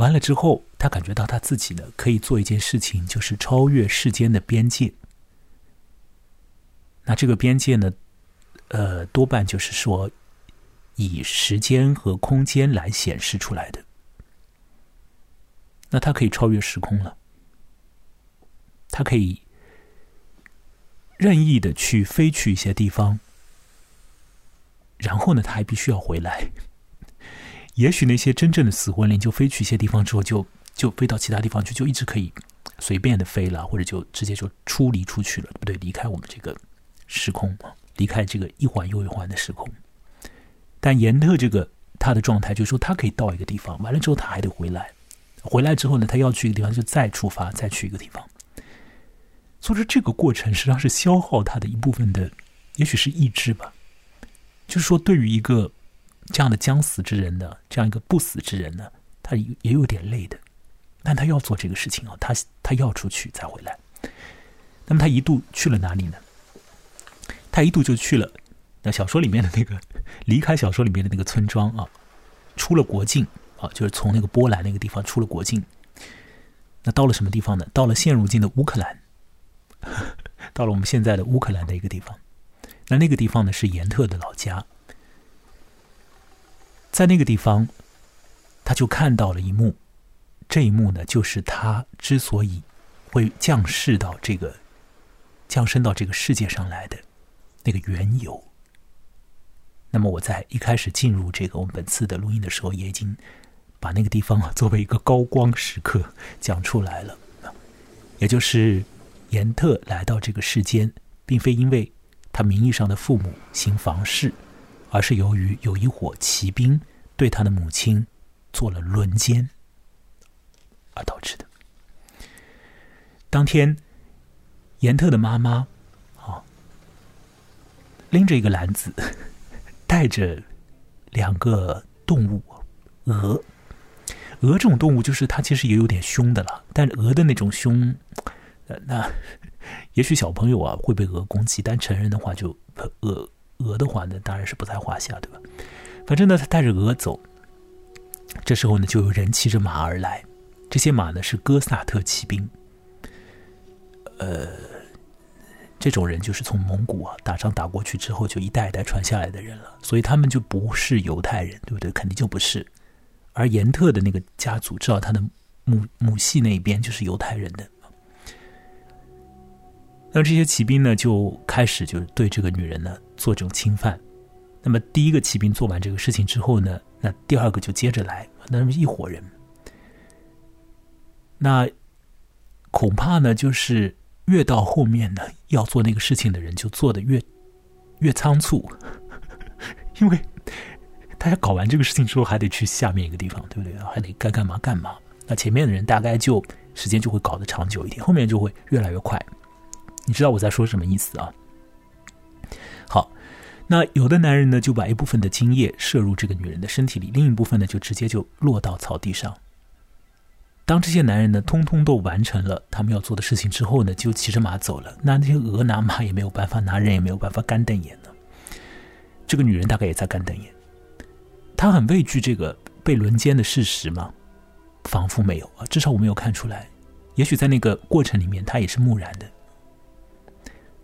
完了之后，他感觉到他自己呢，可以做一件事情，就是超越世间的边界。那这个边界呢，呃，多半就是说。以时间和空间来显示出来的，那他可以超越时空了，他可以任意的去飞去一些地方，然后呢，他还必须要回来。也许那些真正的死魂灵就飞去一些地方之后，就就飞到其他地方去，就一直可以随便的飞了，或者就直接就出离出去了，对不对？离开我们这个时空离开这个一环又一环的时空。但严特这个他的状态，就是说他可以到一个地方，完了之后他还得回来，回来之后呢，他要去一个地方，就再出发，再去一个地方。所以说这个过程实际上是消耗他的一部分的，也许是意志吧。就是说，对于一个这样的将死之人呢，这样一个不死之人呢，他也有点累的。但他要做这个事情啊，他他要出去再回来。那么他一度去了哪里呢？他一度就去了。那小说里面的那个离开小说里面的那个村庄啊，出了国境啊，就是从那个波兰那个地方出了国境。那到了什么地方呢？到了现如今的乌克兰，到了我们现在的乌克兰的一个地方。那那个地方呢是严特的老家，在那个地方，他就看到了一幕，这一幕呢就是他之所以会降世到这个降生到这个世界上来的那个缘由。那么我在一开始进入这个我们本次的录音的时候，也已经把那个地方啊作为一个高光时刻讲出来了。也就是严特来到这个世间，并非因为他名义上的父母行房事，而是由于有一伙骑兵对他的母亲做了轮奸而导致的。当天，严特的妈妈啊拎着一个篮子。带着两个动物，鹅。鹅这种动物，就是它其实也有点凶的了，但鹅的那种凶，呃，那 也许小朋友啊会被鹅攻击，但成人的话就鹅鹅的话呢，当然是不在话下，对吧？反正呢，他带着鹅走，这时候呢，就有人骑着马而来，这些马呢是哥萨特骑兵，呃，这种人就是从蒙古啊打仗打过去之后，就一代一代传下来的人了，所以他们就不是犹太人，对不对？肯定就不是。而严特的那个家族，知道他的母母系那边就是犹太人的，那这些骑兵呢，就开始就对这个女人呢做这种侵犯。那么第一个骑兵做完这个事情之后呢，那第二个就接着来，那么一伙人。那恐怕呢，就是越到后面呢，要做那个事情的人就做的越越仓促，因为。大家搞完这个事情之后，还得去下面一个地方，对不对？还得该干嘛干嘛。那前面的人大概就时间就会搞得长久一点，后面就会越来越快。你知道我在说什么意思啊？那有的男人呢，就把一部分的精液射入这个女人的身体里，另一部分呢，就直接就落到草地上。当这些男人呢，通通都完成了他们要做的事情之后呢，就骑着马走了。那那些鹅拿马也没有办法，拿人也没有办法干瞪眼呢。这个女人大概也在干瞪眼。她很畏惧这个被轮奸的事实吗？仿佛没有啊，至少我没有看出来。也许在那个过程里面，她也是木然的。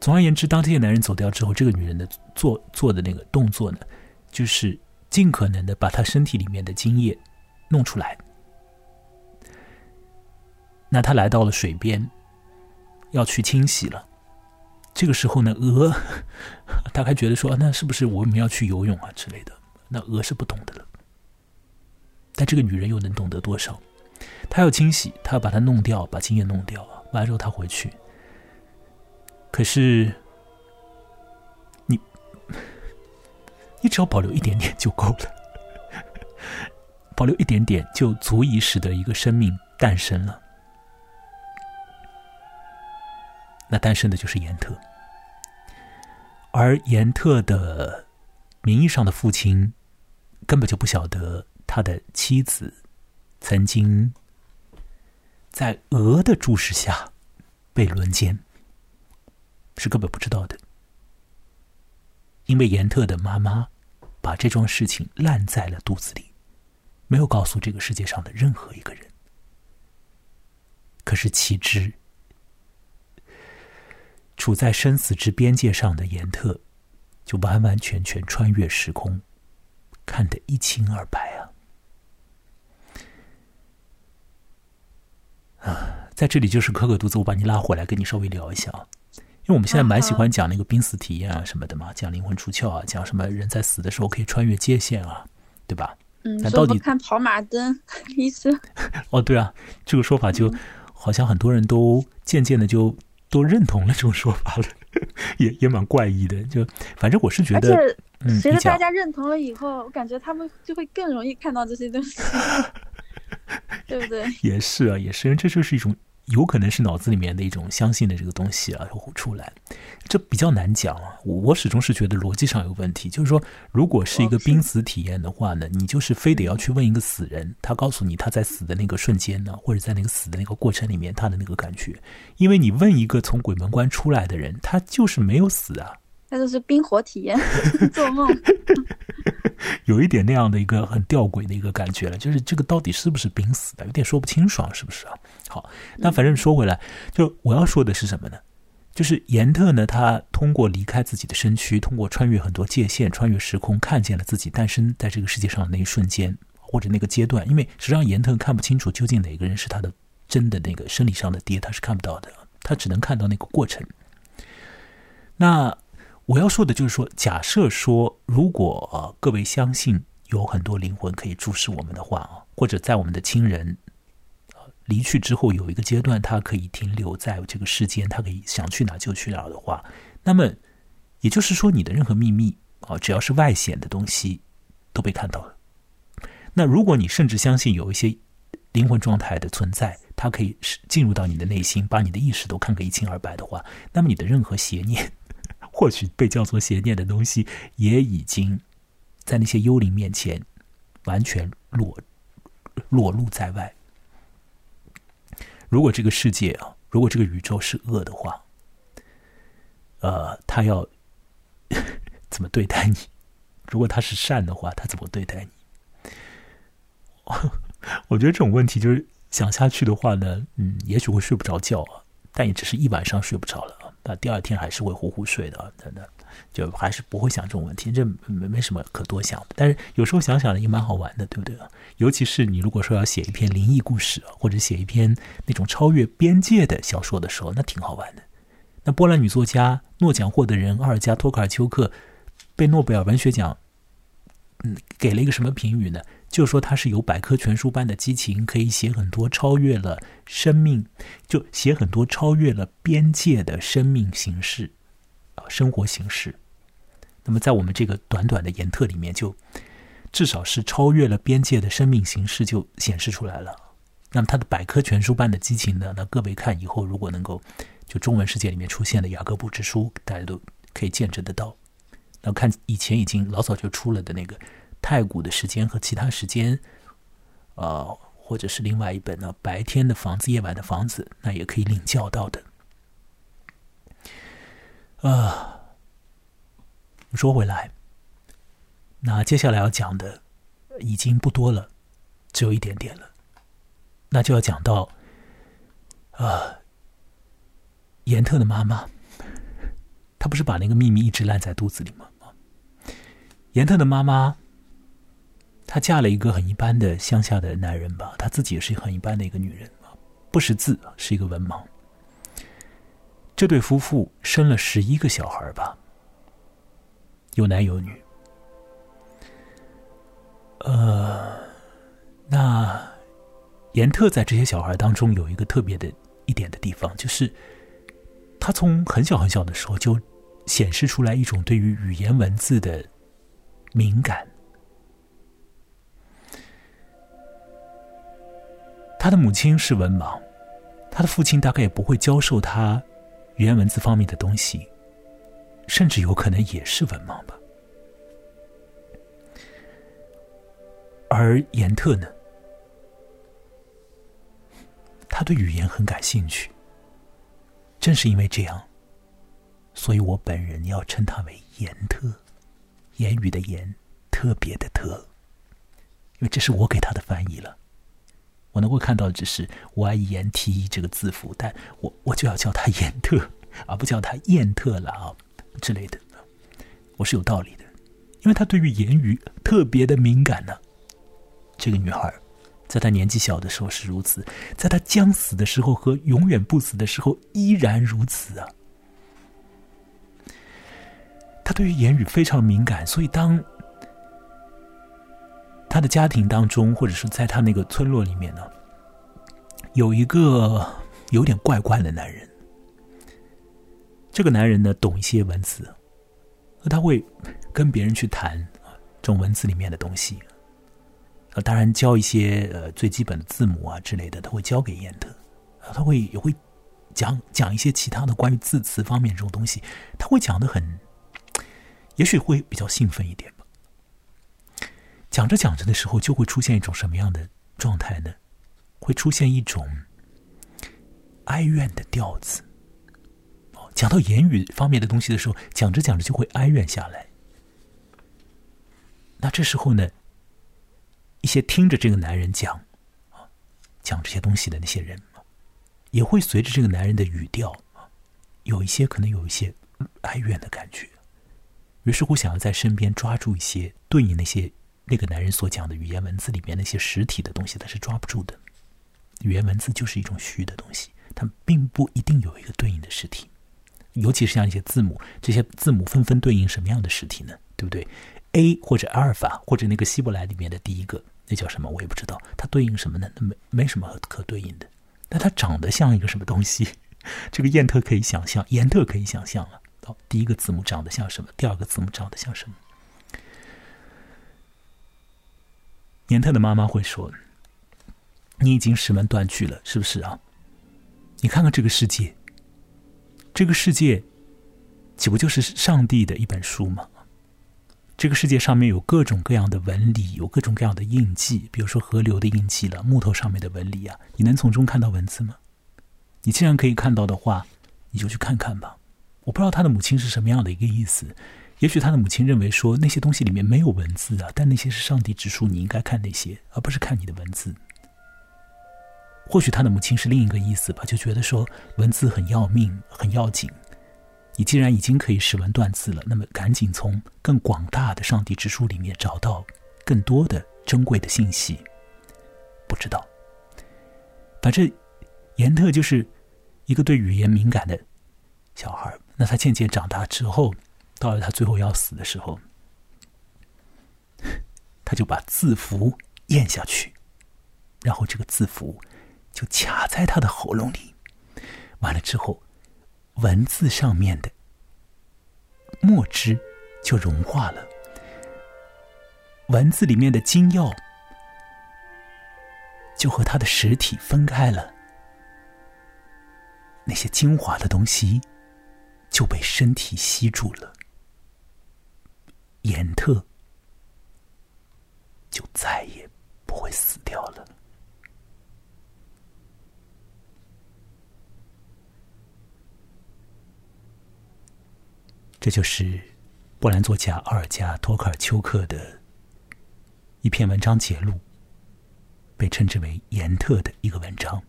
总而言之，当这些男人走掉之后，这个女人的做做的那个动作呢，就是尽可能的把她身体里面的精液弄出来。那她来到了水边，要去清洗了。这个时候呢，鹅 大概觉得说，那是不是我们要去游泳啊之类的？那鹅是不懂的了，但这个女人又能懂得多少？她要清洗，她要把它弄掉，把精液弄掉！完了之后她回去，可是你，你只要保留一点点就够了，保留一点点就足以使得一个生命诞生了。那诞生的就是严特，而严特的。名义上的父亲根本就不晓得他的妻子曾经在鹅的注视下被轮奸，是根本不知道的。因为严特的妈妈把这桩事情烂在了肚子里，没有告诉这个世界上的任何一个人。可是岂知，处在生死之边界上的严特。就完完全全穿越时空，看得一清二白啊！啊，在这里就是磕个肚子，我把你拉回来，跟你稍微聊一下啊。因为我们现在蛮喜欢讲那个濒死体验啊什么的嘛，讲灵魂出窍啊，讲什么人在死的时候可以穿越界限啊，对吧？嗯，但到底看跑马灯 医生？哦，对啊，这个说法就好像很多人都渐渐的就都认同了这种说法了。也也蛮怪异的，就反正我是觉得，随着大家认同了以后，我感觉他们就会更容易看到这些东西，对不对？也是啊，也是，因为这就是一种。有可能是脑子里面的一种相信的这个东西啊，出来，这比较难讲啊。我我始终是觉得逻辑上有问题。就是说，如果是一个濒死体验的话呢，你就是非得要去问一个死人，他告诉你他在死的那个瞬间呢，或者在那个死的那个过程里面他的那个感觉。因为你问一个从鬼门关出来的人，他就是没有死啊。那就是冰火体验，做梦，有一点那样的一个很吊诡的一个感觉了，就是这个到底是不是濒死的，有点说不清爽，是不是啊？好，那反正说回来，就我要说的是什么呢？就是严特呢，他通过离开自己的身躯，通过穿越很多界限，穿越时空，看见了自己诞生在这个世界上的那一瞬间或者那个阶段。因为实际上严特看不清楚究竟哪个人是他的真的那个生理上的爹，他是看不到的，他只能看到那个过程。那。我要说的就是说，假设说，如果各位相信有很多灵魂可以注视我们的话啊，或者在我们的亲人离去之后有一个阶段，他可以停留在这个世间，他可以想去哪就去哪的话，那么也就是说，你的任何秘密啊，只要是外显的东西都被看到了。那如果你甚至相信有一些灵魂状态的存在，它可以进入到你的内心，把你的意识都看个一清二白的话，那么你的任何邪念。或许被叫做邪念的东西，也已经在那些幽灵面前完全裸裸露在外。如果这个世界啊，如果这个宇宙是恶的话，呃，他要 怎么对待你？如果他是善的话，他怎么对待你？我觉得这种问题就是想下去的话呢，嗯，也许会睡不着觉啊，但也只是一晚上睡不着了啊，那第二天还是会呼呼睡的啊，等等。就还是不会想这种问题，这没没什么可多想的。但是有时候想想，也蛮好玩的，对不对？尤其是你如果说要写一篇灵异故事，或者写一篇那种超越边界的小说的时候，那挺好玩的。那波兰女作家、诺奖获得人阿尔加·托卡尔丘克被诺贝尔文学奖，嗯，给了一个什么评语呢？就说他是有百科全书般的激情，可以写很多超越了生命，就写很多超越了边界的生命形式。生活形式，那么在我们这个短短的言特里面，就至少是超越了边界的生命形式就显示出来了。那么他的百科全书般的激情呢？那各位看以后如果能够就中文世界里面出现的雅各布之书，大家都可以见证得到。那看以前已经老早就出了的那个太古的时间和其他时间，呃，或者是另外一本呢白天的房子、夜晚的房子，那也可以领教到的。啊，说回来，那接下来要讲的已经不多了，只有一点点了，那就要讲到啊，严特的妈妈，她不是把那个秘密一直烂在肚子里吗？严特的妈妈，她嫁了一个很一般的乡下的男人吧，她自己也是很一般的一个女人不识字，是一个文盲。这对夫妇生了十一个小孩吧，有男有女。呃，那严特在这些小孩当中有一个特别的一点的地方，就是他从很小很小的时候就显示出来一种对于语言文字的敏感。他的母亲是文盲，他的父亲大概也不会教授他。语言文字方面的东西，甚至有可能也是文盲吧。而严特呢，他对语言很感兴趣。正是因为这样，所以我本人要称他为严特，言语的言，特别的特，因为这是我给他的翻译了。我能够看到的只是 Y E N T E 这个字符，但我我就要叫他严特，而不叫他燕特了啊之类的。我是有道理的，因为他对于言语特别的敏感呢。这个女孩，在她年纪小的时候是如此，在她将死的时候和永远不死的时候依然如此啊。她对于言语非常敏感，所以当。家庭当中，或者是在他那个村落里面呢，有一个有点怪怪的男人。这个男人呢，懂一些文字，他会跟别人去谈这种文字里面的东西。呃，当然教一些呃最基本的字母啊之类的，他会教给燕特。他会也会讲讲一些其他的关于字词方面这种东西，他会讲的很，也许会比较兴奋一点。讲着讲着的时候，就会出现一种什么样的状态呢？会出现一种哀怨的调子。哦，讲到言语方面的东西的时候，讲着讲着就会哀怨下来。那这时候呢，一些听着这个男人讲啊，讲这些东西的那些人，也会随着这个男人的语调，有一些可能有一些哀怨的感觉。于是乎，想要在身边抓住一些对你那些。那个男人所讲的语言文字里面那些实体的东西，他是抓不住的。语言文字就是一种虚的东西，它并不一定有一个对应的实体。尤其是像一些字母，这些字母纷纷对应什么样的实体呢？对不对？A 或者阿尔法或者那个希伯来里面的第一个，那叫什么？我也不知道，它对应什么呢？那没没什么可对应的。但它长得像一个什么东西？这个燕特可以想象，燕特可以想象了。哦，第一个字母长得像什么？第二个字母长得像什么？年特的妈妈会说：“你已经石门断句了，是不是啊？你看看这个世界，这个世界岂不就是上帝的一本书吗？这个世界上面有各种各样的纹理，有各种各样的印记，比如说河流的印记了，木头上面的纹理啊，你能从中看到文字吗？你既然可以看到的话，你就去看看吧。我不知道他的母亲是什么样的一个意思，也许他的母亲认为说那些东西里面没有文字啊，但那些是上帝指数，你应该看那些，而不是看你的文字。或许他的母亲是另一个意思吧，就觉得说文字很要命，很要紧。你既然已经可以识文断字了，那么赶紧从更广大的上帝之书里面找到更多的珍贵的信息。不知道，反正严特就是一个对语言敏感的小孩。那他渐渐长大之后，到了他最后要死的时候，他就把字符咽下去，然后这个字符就卡在他的喉咙里。完了之后。文字上面的墨汁就融化了，文字里面的精要就和他的实体分开了，那些精华的东西就被身体吸住了，严特就再也不会死掉了。这就是波兰作家奥尔加·托克尔丘克的一篇文章节录，被称之为“严特”的一个文章。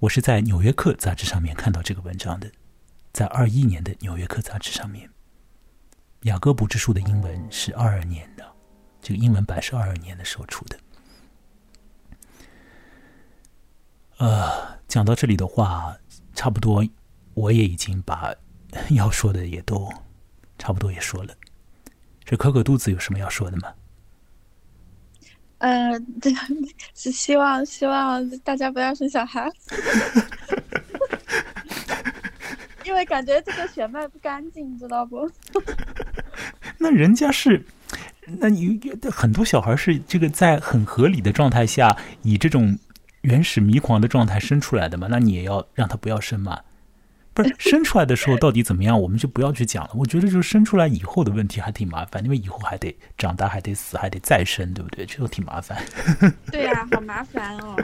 我是在《纽约客》杂志上面看到这个文章的，在二一年的《纽约客》杂志上面。雅各布之书的英文是二二年的，这个英文版是二二年的时候出的。呃，讲到这里的话，差不多我也已经把。要说的也都差不多也说了，这可可肚子有什么要说的吗？呃，这个是希望希望大家不要生小孩，因为感觉这个血脉不干净，知道不？那人家是，那你很多小孩是这个在很合理的状态下，以这种原始迷狂的状态生出来的嘛？那你也要让他不要生嘛？不是生出来的时候到底怎么样，我们就不要去讲了。我觉得就是生出来以后的问题还挺麻烦，因为以后还得长大，还得死，还得再生，对不对？这都挺麻烦。对呀，好麻烦哦！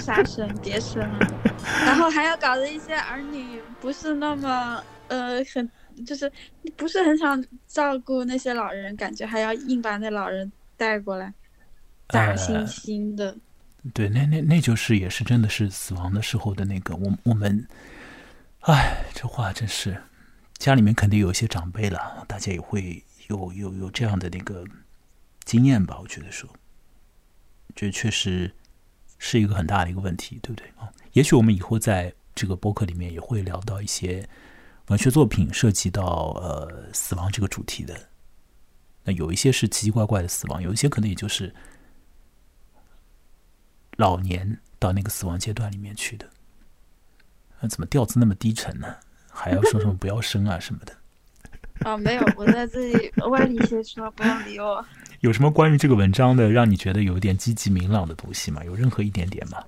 啥生别生了，然后还要搞得一些儿女不是那么呃很，就是不是很想照顾那些老人，感觉还要硬把那老人带过来，假惺惺的。对，那那那就是也是真的是死亡的时候的那个，我我们。哎，这话真是，家里面肯定有一些长辈了，大家也会有有有这样的那个经验吧？我觉得说，这确实是一个很大的一个问题，对不对啊？也许我们以后在这个博客里面也会聊到一些文学作品涉及到呃死亡这个主题的。那有一些是奇奇怪怪的死亡，有一些可能也就是老年到那个死亡阶段里面去的。那怎么调子那么低沉呢？还要说什么不要生啊什么的？啊，没有，我在这里歪理邪说，不要理我。有什么关于这个文章的让你觉得有点积极明朗的东西吗？有任何一点点吗？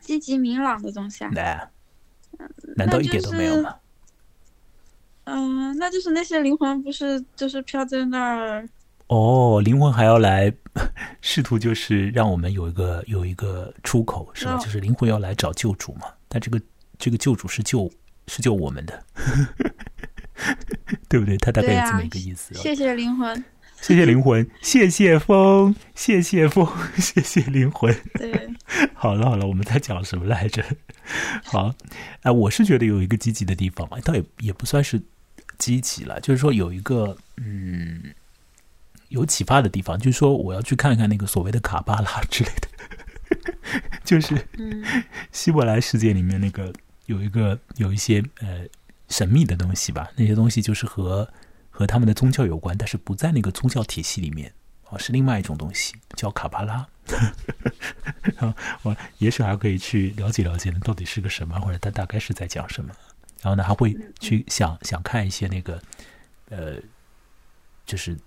积极明朗的东西啊？难？难道一点都没有吗？嗯，那就是那些灵魂不是就是飘在那儿？哦，灵魂还要来。试图就是让我们有一个有一个出口，是吧？就是灵魂要来找救主嘛。但这个这个救主是救是救我们的，对不对？他大概有这么一个意思。谢谢灵魂，谢谢灵魂，谢谢风，谢谢风，谢谢灵魂。对，好了好了，我们在讲什么来着？好，哎，我是觉得有一个积极的地方嘛，倒也也不算是积极了，就是说有一个嗯。有启发的地方，就是说我要去看看那个所谓的卡巴拉之类的，就是希伯来世界里面那个有一个有一些呃神秘的东西吧，那些东西就是和和他们的宗教有关，但是不在那个宗教体系里面啊，是另外一种东西，叫卡巴拉。啊，我也许还可以去了解了解，那到底是个什么，或者它大概是在讲什么。然后呢，还会去想想看一些那个呃，就是。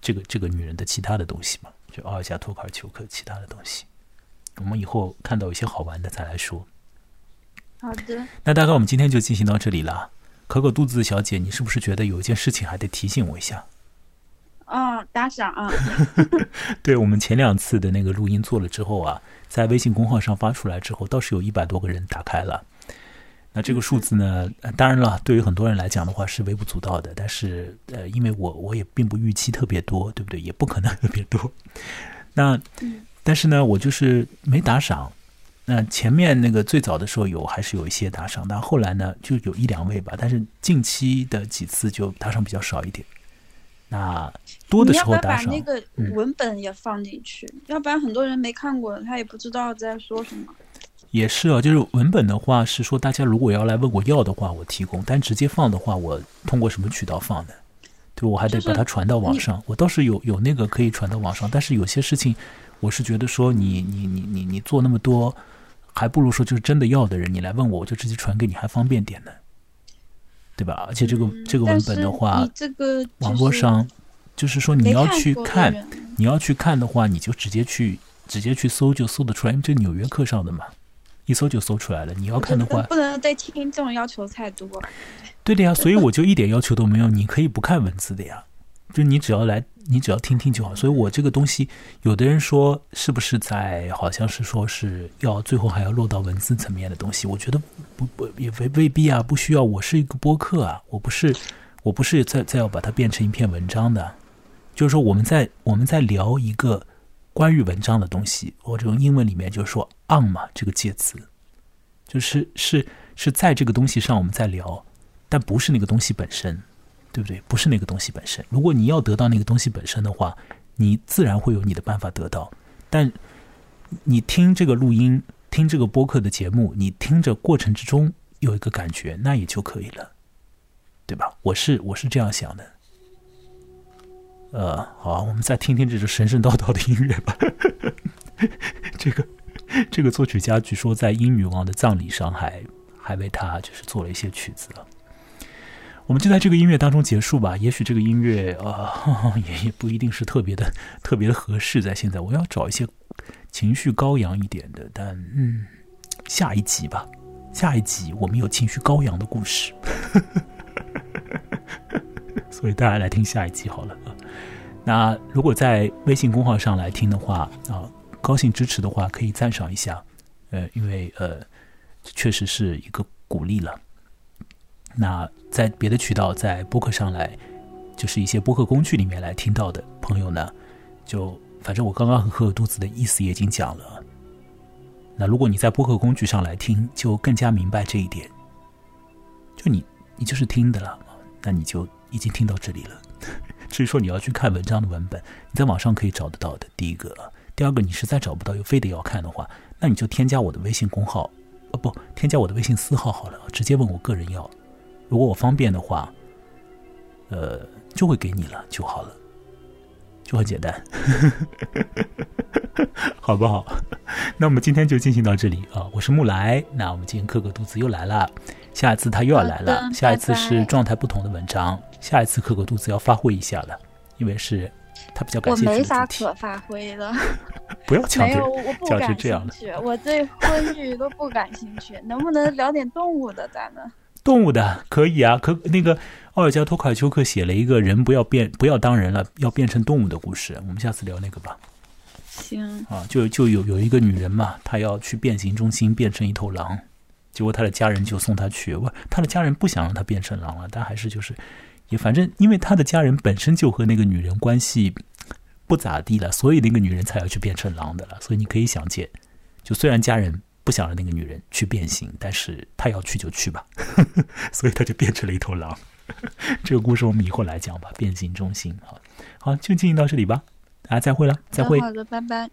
这个这个女人的其他的东西嘛，就奥尔加·托卡尔丘克其他的东西，我们以后看到一些好玩的再来说。好的。那大概我们今天就进行到这里了。可可肚子小姐，你是不是觉得有一件事情还得提醒我一下？啊，打赏啊！对我们前两次的那个录音做了之后啊，在微信公号上发出来之后，倒是有一百多个人打开了。那这个数字呢，当然了，对于很多人来讲的话是微不足道的。但是呃，因为我我也并不预期特别多，对不对？也不可能特别多。那但是呢，我就是没打赏。那前面那个最早的时候有还是有一些打赏，但后来呢就有一两位吧。但是近期的几次就打赏比较少一点。那多的时候打赏，你要不要把那个文本也放进去？要不然很多人没看过，他也不知道在说什么。也是啊，就是文本的话是说，大家如果要来问我要的话，我提供；但直接放的话，我通过什么渠道放的？对，我还得把它传到网上。我倒是有有那个可以传到网上，但是有些事情，我是觉得说，你你你你你做那么多，还不如说就是真的要的人，你来问我，我就直接传给你，还方便点呢。对吧？而且这个这个文本的话，这个网络上就是说你要去看，你要去看的话，你就直接去直接去搜，就搜得出来，因为这《纽约客》上的嘛，一搜就搜出来了。你要看的话，不能对听众要求太多。对的呀，所以我就一点要求都没有，你可以不看文字的呀。就你只要来，你只要听听就好。所以我这个东西，有的人说是不是在，好像是说是要最后还要落到文字层面的东西。我觉得不不也未未必啊，不需要。我是一个播客啊，我不是我不是在在要把它变成一篇文章的。就是说我们在我们在聊一个关于文章的东西，或者用英文里面就是说 on 嘛这个介词，就是是是在这个东西上我们在聊，但不是那个东西本身。对不对？不是那个东西本身。如果你要得到那个东西本身的话，你自然会有你的办法得到。但你听这个录音，听这个播客的节目，你听着过程之中有一个感觉，那也就可以了，对吧？我是我是这样想的。呃，好，我们再听听这首神神叨叨的音乐吧。这个这个作曲家据说在英女王的葬礼上还还为他就是做了一些曲子了。我们就在这个音乐当中结束吧。也许这个音乐啊，也也不一定是特别的、特别的合适。在现在，我要找一些情绪高扬一点的。但嗯，下一集吧，下一集我们有情绪高扬的故事，所以大家来听下一集好了啊。那如果在微信公号上来听的话啊，高兴支持的话，可以赞赏一下。呃，因为呃，确实是一个鼓励了。那在别的渠道，在播客上来，就是一些播客工具里面来听到的朋友呢，就反正我刚刚和可可肚子的意思也已经讲了。那如果你在播客工具上来听，就更加明白这一点。就你，你就是听的了，那你就已经听到这里了。至于说你要去看文章的文本，你在网上可以找得到的。第一个，第二个，你实在找不到又非得要看的话，那你就添加我的微信公号，呃，不，添加我的微信私号好了，直接问我个人要。如果我方便的话，呃，就会给你了就好了，就很简单，好不好？那我们今天就进行到这里啊！我是木来，那我们今天克克肚子又来了，下一次他又要来了，下一次是状态不同的文章，下一次克克肚子要发挥一下了，因为是他比较感兴趣我没啥可发挥的，不要强求，我不感兴趣，我对婚育都不感兴趣，能不能聊点动物的咱们？动物的可以啊，可那个奥尔加托卡丘克写了一个人不要变不要当人了，要变成动物的故事，我们下次聊那个吧。行啊，就就有有一个女人嘛，她要去变形中心变成一头狼，结果她的家人就送她去，不，她的家人不想让她变成狼了，但还是就是也反正因为她的家人本身就和那个女人关系不咋地了，所以那个女人才要去变成狼的了，所以你可以想见，就虽然家人。不想让那个女人去变形，但是她要去就去吧，所以他就变成了一头狼。这个故事我们以后来讲吧。变形中心，好，好，就进行到这里吧，大家再会了，再会。好的，拜拜。